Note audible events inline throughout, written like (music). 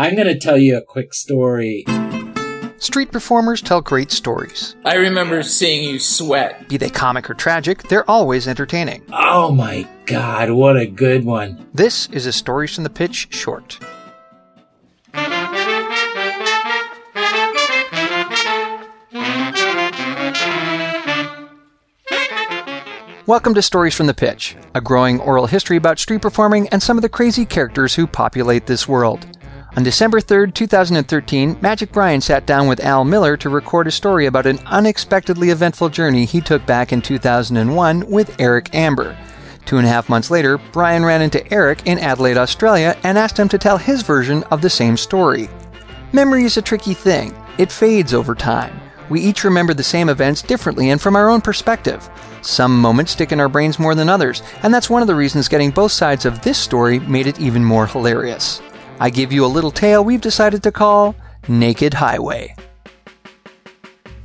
I'm going to tell you a quick story. Street performers tell great stories. I remember seeing you sweat. Be they comic or tragic, they're always entertaining. Oh my god, what a good one. This is a Stories from the Pitch short. Welcome to Stories from the Pitch, a growing oral history about street performing and some of the crazy characters who populate this world. On December 3, 2013, Magic Brian sat down with Al Millar to record a story about an unexpectedly eventful journey he took back in 2001 with Eric Amber. Two and a half months later, Brian ran into Eric in Adelaide, Australia, and asked him to tell his version of the same story. Memory is a tricky thing, it fades over time. We each remember the same events differently and from our own perspective. Some moments stick in our brains more than others, and that's one of the reasons getting both sides of this story made it even more hilarious. I give you a little tale we've decided to call Naked Highway.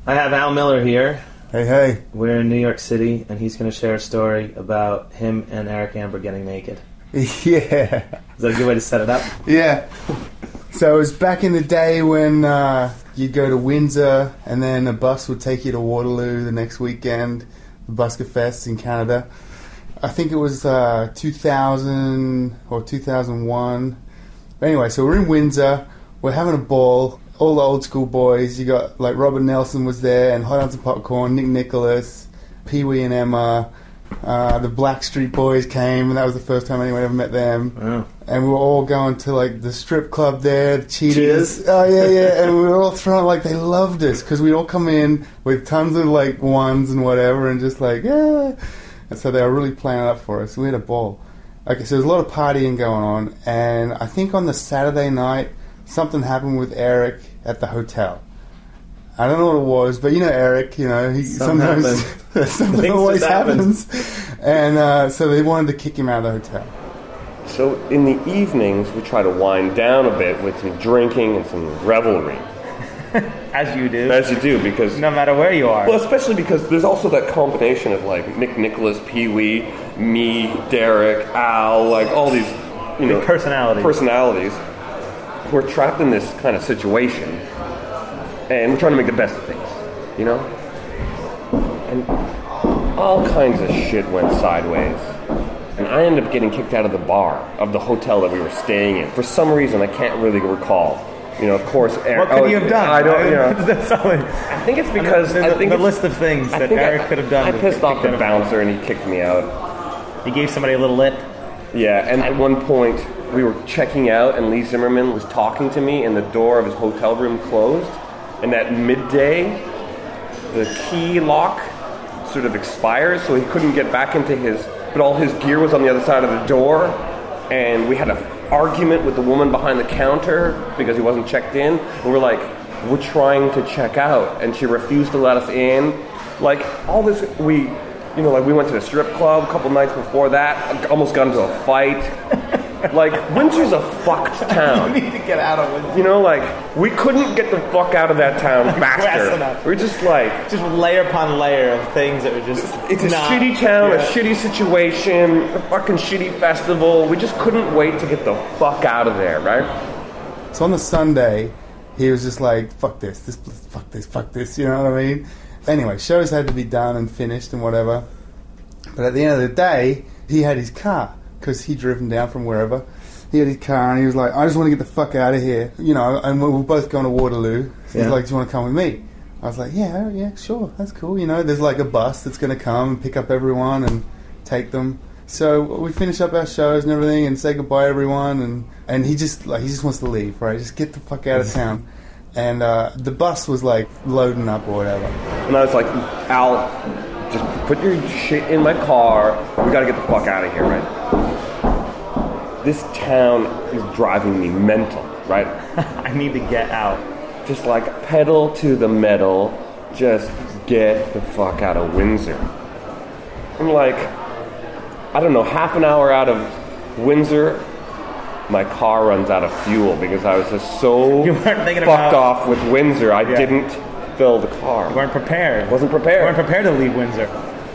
I have Al Millar here. Hey, hey. We're in New York City, and he's going to share a story about him and Eric Amber getting naked. (laughs) Yeah. Is that a good way to set it up? Yeah. So it was back in the day when uh, you'd go to Windsor and then a bus would take you to Waterloo the next weekend, the Busker Fest in Canada. I think it was uh, 2000 or 2001. Anyway, so we're in Windsor, we're having a ball. All the old school boys. You got like Robert Nelson was there, and Hot Dogs and Popcorn, Nick Nicholas, Pee Wee and Emma. Uh, the Blackstreet Boys came, and that was the first time anyone ever met them. And we were all going to like the strip club there, the Cheetahs. Cheetahs? Oh yeah, yeah. and we were all throwing like they loved us because we'd all come in with tons of like ones and whatever, and just like yeah. And so they were really playing it up for us. We had a ball. Okay, so there's a lot of partying going on, and I think on the Saturday night something happened with Eric at the hotel. I don't know what it was, but you know Eric, you know he Something sometimes (laughs) something Things always just happens, and uh, so they wanted to kick him out of the hotel. So in the evenings, we try to wind down a bit with some drinking and some revelry, (laughs) As you do. as you do, because no matter where you are. well, especially because there's also that combination of like Nick Nicholas, Pee Wee, me, Derek, Al, like all these, you know, personalities. personalities. We're trapped in this kind of situation, and we're trying to make the best of things, you know. And all kinds of shit went sideways. And I ended up getting kicked out of the bar of the hotel that we were staying in. For some reason, I can't really recall. You know, of course, Eric. what could oh, you have done? I don't. You (laughs) know, That's all it- I think it's because the, I think the list of things that Eric I, could have done. I pissed off the bouncer and he kicked me out. He gave somebody a little lit. Yeah, and at one point we were checking out, and Lee Zimmerman was talking to me, and the door of his hotel room closed. And at midday, the key lock sort of expires, so he couldn't get back into his. But all his gear was on the other side of the door, and we had an argument with the woman behind the counter because he wasn't checked in. And we're like, we're trying to check out, and she refused to let us in. Like all this, we, you know, like we went to the strip club a couple nights before that, almost got into a fight. Like Windsor's a fucked (laughs) town. You need to get out of it. You know, like we couldn't get the fuck out of that town (laughs) Fast faster. enough. We're just like Just layer upon layer of things that were just. it's a not- shitty town, a shitty situation, a fucking shitty festival. We just couldn't wait to get the fuck out of there, right? So on the Sunday, he was just like, "Fuck this, this, fuck this, fuck this." You know what I mean? Anyway, shows had to be done and finished and whatever. But at the end of the day, he had his car because he'd driven down from wherever. He had his car and he was like, "I just want to get the fuck out of here," you know. And we were both going to Waterloo. So he's Yeah. like, "Do you want to come with me?" I was like, "Yeah, yeah, sure, that's cool." You know, there's like a bus that's going to come and pick up everyone and take them. So we finish up our shows and everything, and say goodbye everyone, and and he just like he just wants to leave, right? Just get the fuck out of town. And uh, the bus was like loading up or whatever. And I was like, Al, just put your shit in my car. We gotta get the fuck out of here, right? This town is driving me mental, right? (laughs) I need to get out. Just like pedal to the metal, just get the fuck out of Windsor. I'm like, I don't know, half an hour out of Windsor, my car runs out of fuel because I was just so (laughs) You weren't thinking fucked about- off with Windsor. I Yeah. didn't fill the car. weren't prepared. Wasn't prepared. weren't prepared to leave Windsor.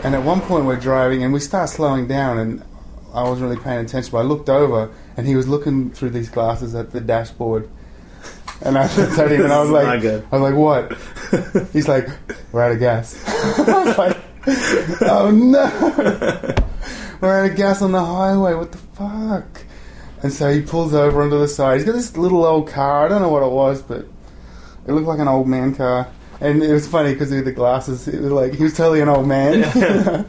And at one point we're driving and we start slowing down and I wasn't really paying attention, but I looked over and he was looking through these glasses at the dashboard And I (laughs) looked at him and I was like. I was like, what? (laughs) He's like, we're out of gas. (laughs) I was like, oh no, we're out of gas on the highway. What the fuck? And so he pulls over onto the side. He's got this little old car. I don't know what it was, but it looked like an old man car. And it was funny because with the glasses, it was like he was totally an old man.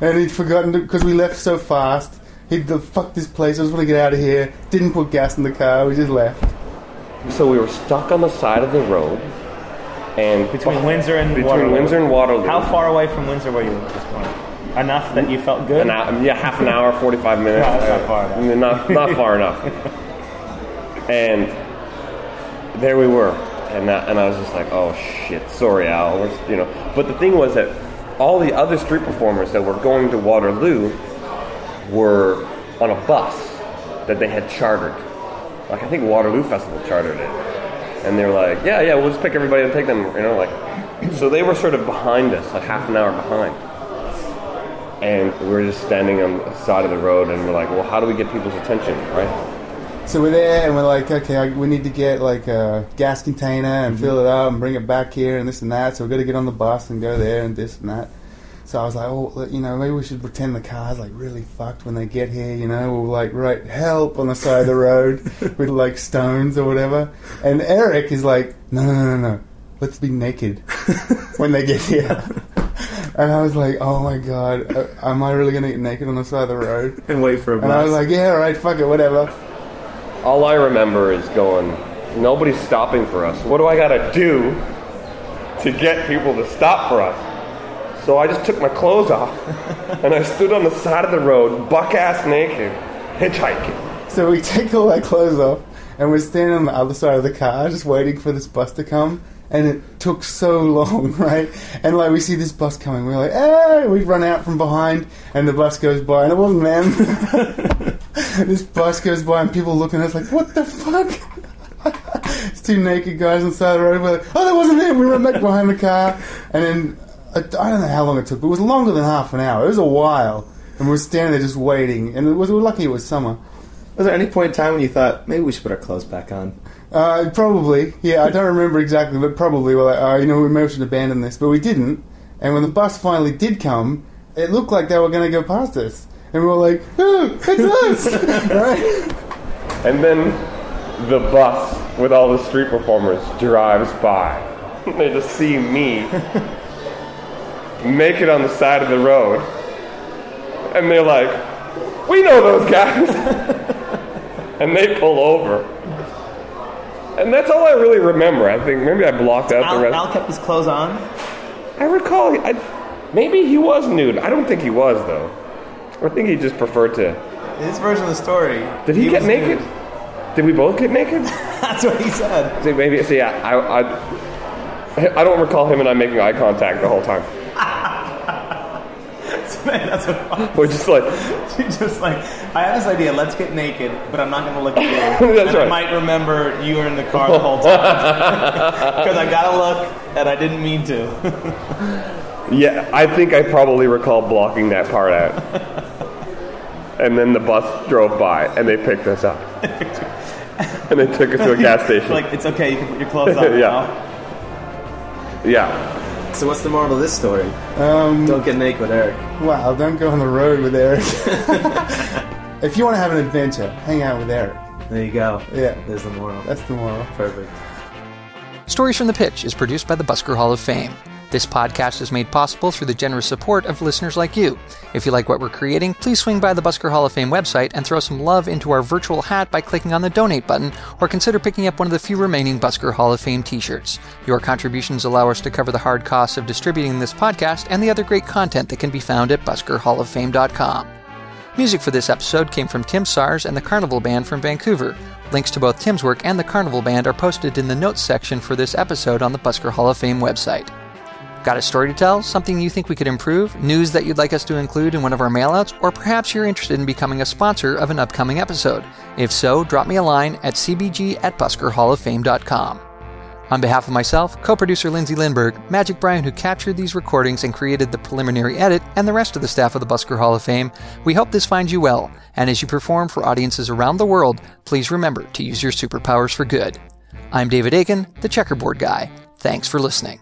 And he'd forgotten because we left so fast. He'd the fuck this place. I just want to get out of here. Didn't put gas in the car. We just left. So we were stuck on the side of the road, and Between Windsor and between Waterloo. Windsor and Waterloo. How far away from Windsor were you at this point? Enough that you felt good? An hour, yeah, half an hour, forty-five minutes. No, that's not far enough. I Not not far enough. (laughs) And there we were, and that, and I was just like, oh shit, sorry Al, We're- you know. But the thing was that all the other street performers that were going to Waterloo were on a bus that they had chartered. Like I think Waterloo Festival chartered it, and they were like, yeah, yeah, we'll just pick everybody and take them, you know, like. So they were sort of behind us, like half an hour behind and we were just standing on the side of the road and we're like well how do we get people's attention right So we're there and we're like, okay, I- we need to get like a gas container and mm-hmm. fill it up and bring it back here and this and that. So we've got to get on the bus and go there and this and that. So I was like, oh, you know, maybe we should pretend the car's like really fucked when they get here. You know, we'll like write help on the side of the road (laughs) with like stones or whatever. And Eric is like, no, no, no, no, no, let's be naked (laughs) when they get here. And I was like, oh my god, am I really gonna get naked on the side of the road? (laughs) And wait for a bus. And I was like, yeah, all right, fuck it, whatever. All i remember is going nobody's stopping for us what do i gotta do to get people to stop for us so i just took my clothes off (laughs) and i stood on the side of the road buck ass naked hitchhiking So we (laughs) take all our clothes off and we're standing on the other side of the car just waiting for this bus to come. And it took so (laughs) long, right? And like we see this bus coming, we're like, hey! We run out from behind and the bus goes by and it wasn't them. (laughs) this bus goes by and people looking at us like, what the fuck? (laughs) it's two naked guys on the side of the road. We're like, oh, that wasn't him. We ran back behind the car. And then, I, I don't know how long it took, but it was longer than half an hour. It was a while. And we were standing there just waiting. And it was, we were lucky it was summer. Was there any point in time when you thought maybe we should put our clothes back on? Uh, probably, yeah. I don't remember exactly, but probably we're like, oh, you know, we maybe should abandon this, but we didn't. And when the bus finally did come, it looked like they were going to go past us, and we're like, oh, it's us, (laughs) right? and then the bus with all the street performers drives by (laughs) they just see me (laughs) make it on the side of the road and they're like we know those guys and they pull over and that's all I really remember. I think maybe I blocked out the Al, rest. Al kept his clothes on. I recall, I, maybe he was nude. I don't think he was though. I think he just preferred to. His version of the story. Did he, get naked? nude. Did we both get naked? (laughs) That's what he said. See, maybe. See, I, I, I, I don't recall him and I making eye contact the whole time. Man, (laughs) that's what We're just like, (laughs) just like I have this idea. Let's get naked, but I'm not going to look at you. That's and I right. might remember you were in the car the whole time because I got to look, and I didn't mean to. Yeah. I think I probably recall blocking that part out. (laughs) And then the bus drove by and they picked us up. (laughs) and they took us to a (laughs) gas station. like it's okay. You can put your clothes on Yeah. now. yeah. So what's the moral of this story? Um, Don't get naked with Eric. wow, don't go on the road with Eric. if you want to have an adventure, hang out with Eric. There you go. Yeah. There's the moral. That's the moral. Perfect. Stories from the Pitch is produced by the Busker Hall of Fame. This podcast is made possible through the generous support of listeners like you. If you like what we're creating, please swing by the Busker Hall of Fame website and throw some love into our virtual hat by clicking on the donate button, or consider picking up one of the few remaining Busker Hall of Fame t shirts. Your contributions allow us to cover the hard costs of distributing this podcast and the other great content that can be found at buskerhalloffame.com. Music for this episode came from Tim Sars and the Carnival Band from Vancouver. Links to both Tim's work and the Carnival Band are posted in the notes section for this episode on the Busker Hall of Fame website. Got a story to tell? Something you think we could improve? News that you'd like us to include in one of our mailouts? Or perhaps you're interested in becoming a sponsor of an upcoming episode? If so, drop me a line at cbg at buskerhalloffame.com. On behalf of myself, co producer Lindsay Lindberg, Magic Brian, who captured these recordings and created the preliminary edit, and the rest of the staff of the Busker Hall of Fame, we hope this finds you well. And as you perform for audiences around the world, please remember to use your superpowers for good. I'm David Aiken, the checkerboard guy. Thanks for listening.